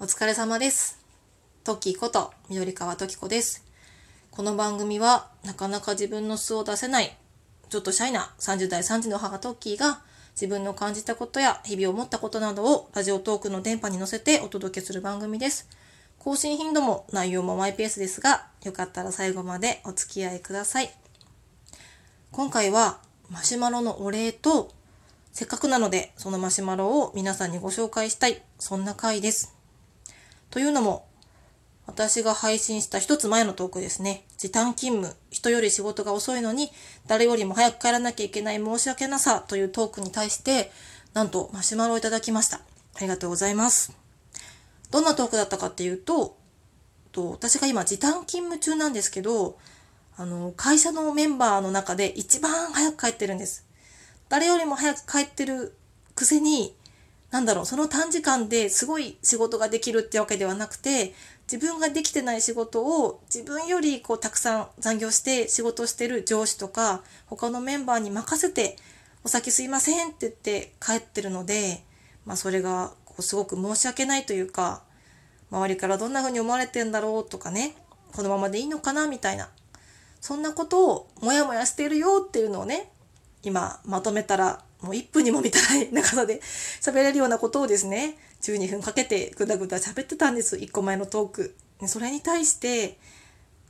お疲れ様です。トッキーこと緑川トキ子です。この番組はなかなか自分の素を出せない、ちょっとシャイな30代3児の母トッキーが自分の感じたことや日々思ったことなどをラジオトークの電波に乗せてお届けする番組です。更新頻度も内容もマイペースですが、よかったら最後までお付き合いください。今回はマシュマロのお礼とせっかくなのでそのマシュマロを皆さんにご紹介したいそんな回です。というのも私が配信した一つ前のトークですね。時短勤務。人より仕事が遅いのに誰よりも早く帰らなきゃいけない申し訳なさ。というトークに対してなんとマシュマロをいただきました。ありがとうございます。どんなトークだったかっていうとと私が今時短勤務中なんですけどあの会社のメンバーの中で一番早く帰ってるんです。誰よりも早く帰ってるくせになんだろうその短時間ですごい仕事ができるってわけではなくて自分ができてない仕事を自分よりこうたくさん残業して仕事してる上司とか他のメンバーに任せて「お先すいません」って言って帰ってるので、まあ、それがこうすごく申し訳ないというか周りからどんな風に思われてんだろうとかねこのままでいいのかなみたいなそんなことをモヤモヤしてるよっていうのをね今まとめたらもう1分にも満たない長さで喋れるようなことをですね12分かけてぐだぐだ喋ってたんです。1個前のトーク。それに対して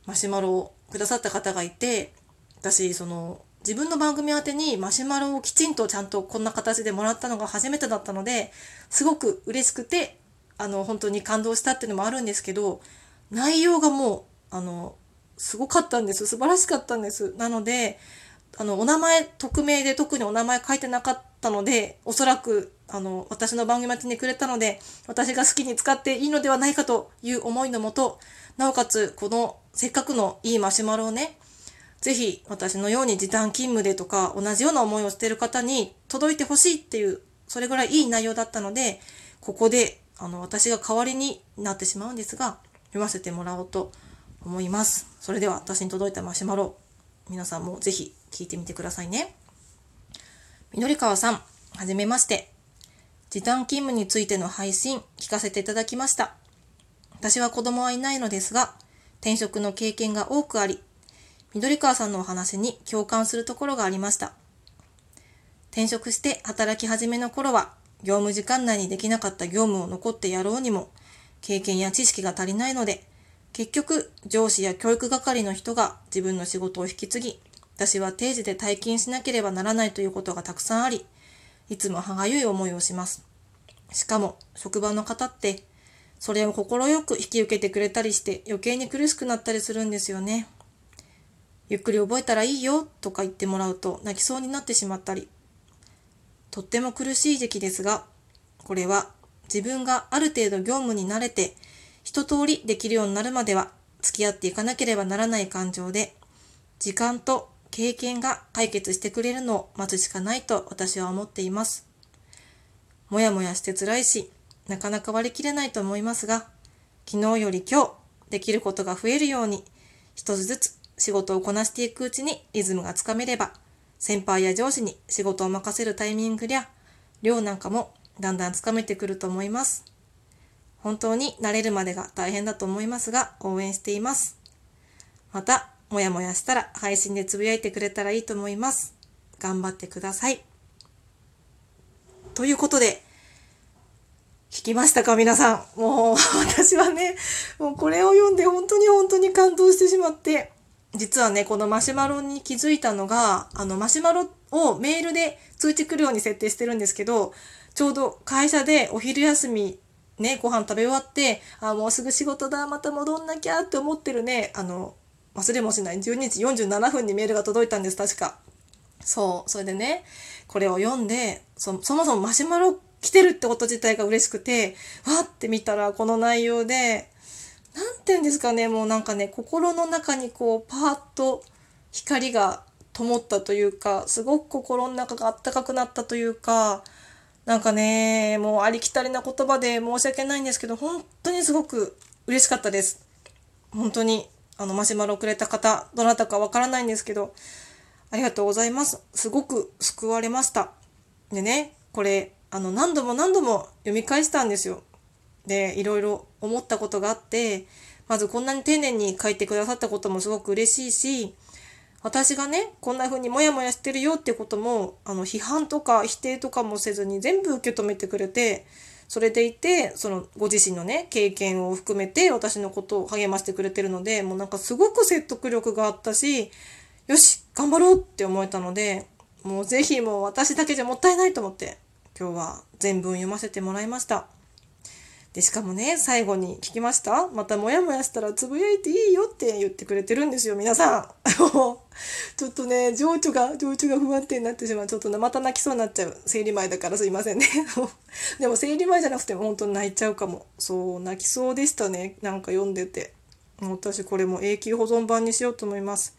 マシュマロをくださった方がいて私その自分の番組宛てにマシュマロをきちんとちゃんとこんな形でもらったのが初めてだったのですごく嬉しくてあの本当に感動したっていうのもあるんですけど内容がもうあのすごかったんです。素晴らしかったんです。なのであのお名前匿名で特にお名前書いてなかったのでおそらくあの私の番組宛てにくれたので私が好きに使っていいのではないかという思いのもとなおかつこのせっかくのいいマシュマロをねぜひ私のように時短勤務でとか同じような思いをしている方に届いてほしいっていうそれぐらいいい内容だったのでここであの私が代わりになってしまうんですが読ませてもらおうと思います。それでは私に届いたマシュマロ皆さんもぜひ聞いてみてくださいね。緑川さんはじめまして。時短勤務についての配信聞かせていただきました。私は子供はいないのですが転職の経験が多くあり緑川さんのお話に共感するところがありました。転職して働き始めの頃は業務時間内にできなかった業務を残ってやろうにも経験や知識が足りないので結局上司や教育係の人が自分の仕事を引き継ぎ私は定時で退勤しなければならないということがたくさんありいつも歯がゆい思いをします。しかも職場の方ってそれを快く引き受けてくれたりして余計に苦しくなったりするんですよね。ゆっくり覚えたらいいよとか言ってもらうと泣きそうになってしまったり。とっても苦しい時期ですがこれは自分がある程度業務に慣れて一通りできるようになるまでは付き合っていかなければならない感情で時間と経験が解決してくれるのを待つしかないと私は思っています。もやもやして辛いし、なかなか割り切れないと思いますが、昨日より今日できることが増えるように、一つずつ仕事をこなしていくうちにリズムがつかめれば、先輩や上司に仕事を任せるタイミングや量なんかもだんだんつかめてくると思います。本当に慣れるまでが大変だと思いますが、応援しています。また、もやもやしたら配信でつぶやいてくれたらいいと思います。頑張ってください。ということで、聞きましたか皆さん？もう私はね、もうこれを読んで本当に本当に感動してしまって、実はね、このマシュマロに気づいたのが、あのマシュマロをメールで通知来るように設定してるんですけど、ちょうど会社でお昼休みね、ご飯食べ終わって、あ、もうすぐ仕事だ、また戻んなきゃって思ってるね、あの、忘れもしない12時47分にメールが届いたんです、確か。そう、それでね、これを読んで、そそもそもマシュマロ来てるってこと自体が嬉しくて、わーって見たらこの内容で、なんて言うんですかね、もうなんかね、心の中にこう、パーッと光が灯ったというか、すごく心の中があったかくなったというか、なんかね、もうありきたりな言葉で申し訳ないんですけど、本当にすごく嬉しかったです。本当に、あの、マシュマロをくれた方、どなたかわからないんですけど、ありがとうございます。すごく救われました。でね、これ、あの、何度も何度も読み返したんですよ。でいろいろ思ったことがあってまずこんなに丁寧に書いてくださったこともすごく嬉しいし私がねこんな風にモヤモヤしてるよってこともあの批判とか否定とかもせずに全部受け止めてくれてそれでいてそのご自身のね経験を含めて私のことを励ましてくれてるのでもうなんかすごく説得力があったしよし頑張ろうって思えたのでもうぜひもう私だけじゃもったいないと思って今日は全文読ませてもらいました。で、しかもね、最後に聞きました？またモヤモヤしたらつぶやいていいよって言ってくれてるんですよ、皆さん。ちょっとね、情緒が、情緒が不安定になってしまう。ちょっと、また泣きそうになっちゃう。生理前だからすいませんね。でも生理前じゃなくても本当に泣いちゃうかも。そう、泣きそうでしたね。なんか読んでて。私これも永久保存版にしようと思います。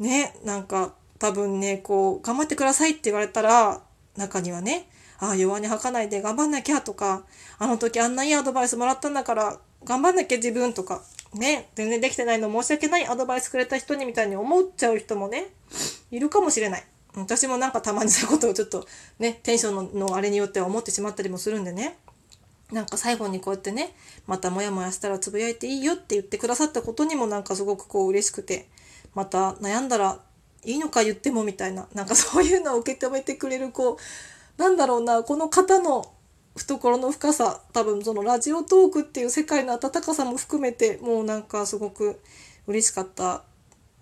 ね、なんか多分ね、こう、頑張ってくださいって言われたら、中にはね、ああ、弱音吐かないで頑張んなきゃとか、あの時あんないいアドバイスもらったんだから頑張んなきゃ自分とか、ね、全然できてないの申し訳ないアドバイスくれた人にみたいに思っちゃう人もね、いるかもしれない。私もなんかたまにそういうことをちょっとね、テンションののあれによっては思ってしまったりもするんでね。なんか最後にこうやってね、またモヤモヤしたらつぶやいていいよって言ってくださったことにもなんかすごくこう嬉しくて、また悩んだらいいのか言ってもみたいな、なんかそういうのを受け止めてくれるこう、なんだろうなこの方の懐の深さ多分そのラジオトークっていう世界の温かさも含めてもうなんかすごく嬉しかった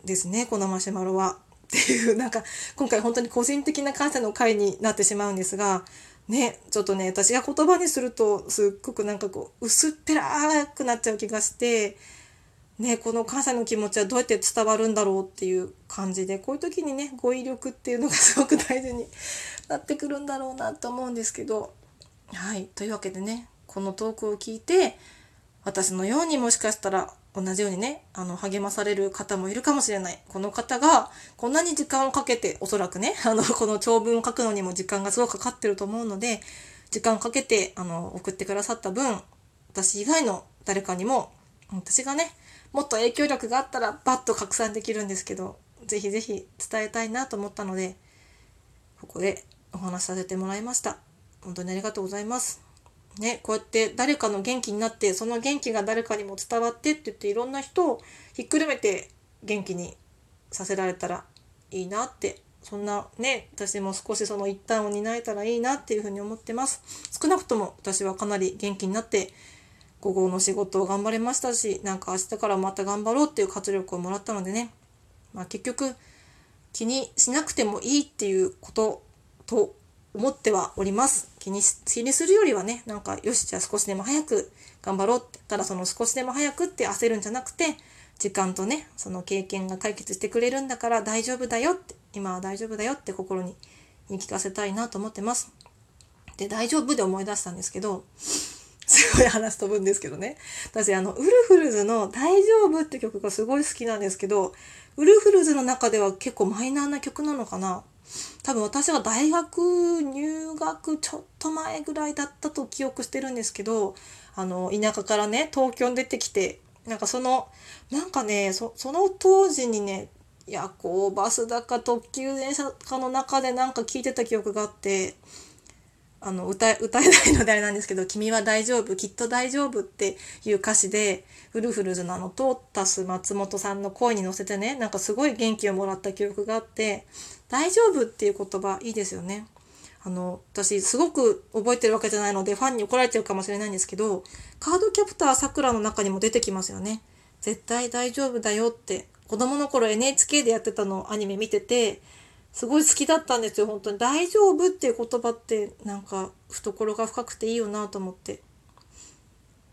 ですねこのマシュマロは。っていうなんか今回本当に個人的な感謝の回になってしまうんですがねちょっとね私が言葉にするとすっごくなんかこう薄っぺらくなっちゃう気がしてね、この感謝の気持ちはどうやって伝わるんだろうっていう感じでこういう時にね語彙力っていうのがすごく大事になってくるんだろうなと思うんですけどはい。というわけでねこのトークを聞いて私のようにもしかしたら同じようにねあの励まされる方もいるかもしれない。この方がこんなに時間をかけておそらくね あのこの長文を書くのにも時間がすごくかかってると思うので時間をかけてあの送ってくださった分私以外の誰かにも私がねもっと影響力があったらバッと拡散できるんですけど是非是非伝えたいなと思ったのでここでお話しさせてもらいました。本当にありがとうございます。ねこうやって誰かの元気になってその元気が誰かにも伝わってって言っていろんな人をひっくるめて元気にさせられたらいいなってそんなね私も少しその一端を担えたらいいなっていうふうに思ってます。少なくとも私はかなり元気になって午後の仕事を頑張れましたしなんか明日からまた頑張ろうっていう活力をもらったのでね、まあ、結局気にしなくてもいいっていうことと思ってはおります。気に気にするよりはねなんかよしじゃあ少しでも早く頑張ろう。ってただその少しでも早くって焦るんじゃなくて時間とねその経験が解決してくれるんだから大丈夫だよって今は大丈夫だよって心に言い聞かせたいなと思ってます。で大丈夫で思い出したんですけどすごい話飛ぶんですけどね。私、あの、ウルフルズの大丈夫って曲がすごい好きなんですけど、ウルフルズの中では結構マイナーな曲なのかな多分私は大学入学ちょっと前ぐらいだったと記憶してるんですけど、あの、田舎からね、東京に出てきて、なんかその、なんかね、その当時にね、夜行バスだか特急電車かの中でなんか聞いてた記憶があって、あの歌歌えないのであれなんですけど「君は大丈夫きっと大丈夫」っていう歌詞でウルフルズのあのトータス松本さんの声に乗せてねなんかすごい元気をもらった記憶があって「大丈夫」っていう言葉いいですよね。あの私すごく覚えてるわけじゃないのでファンに怒られちゃうかもしれないんですけどカードキャプターさくらの中にも出てきますよね。絶対大丈夫だよって子供の頃 NHK でやってたのアニメ見ててすごい好きだったんですよ本当に。大丈夫っていう言葉ってなんか懐が深くていいよなと思って。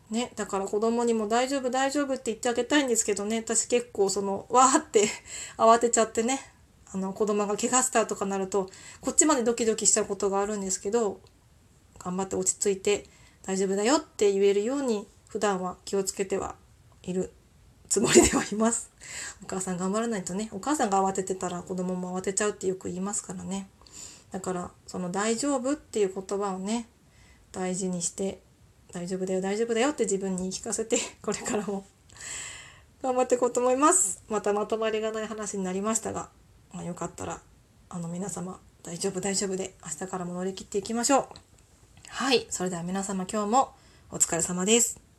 ねだから子供にも大丈夫大丈夫って言ってあげたいんですけどね。私結構そのわーって 慌てちゃってね。あの子供が怪我したとかなるとこっちまでドキドキしちゃうことがあるんですけど頑張って落ち着いて大丈夫だよって言えるように普段は気をつけてはいる。つもりではいます。お母さん頑張らないとね。お母さんが慌ててたら子供も慌てちゃうってよく言いますからね。だからその「大丈夫」っていう言葉をね大事にして「大丈夫だよ大丈夫だよ」って自分に言い聞かせて これからも 頑張っていこうと思います。またまとまりがない話になりましたが、まあ、よかったらあの皆様大丈夫大丈夫で明日からも乗り切っていきましょう。はい。それでは皆様今日もお疲れ様です。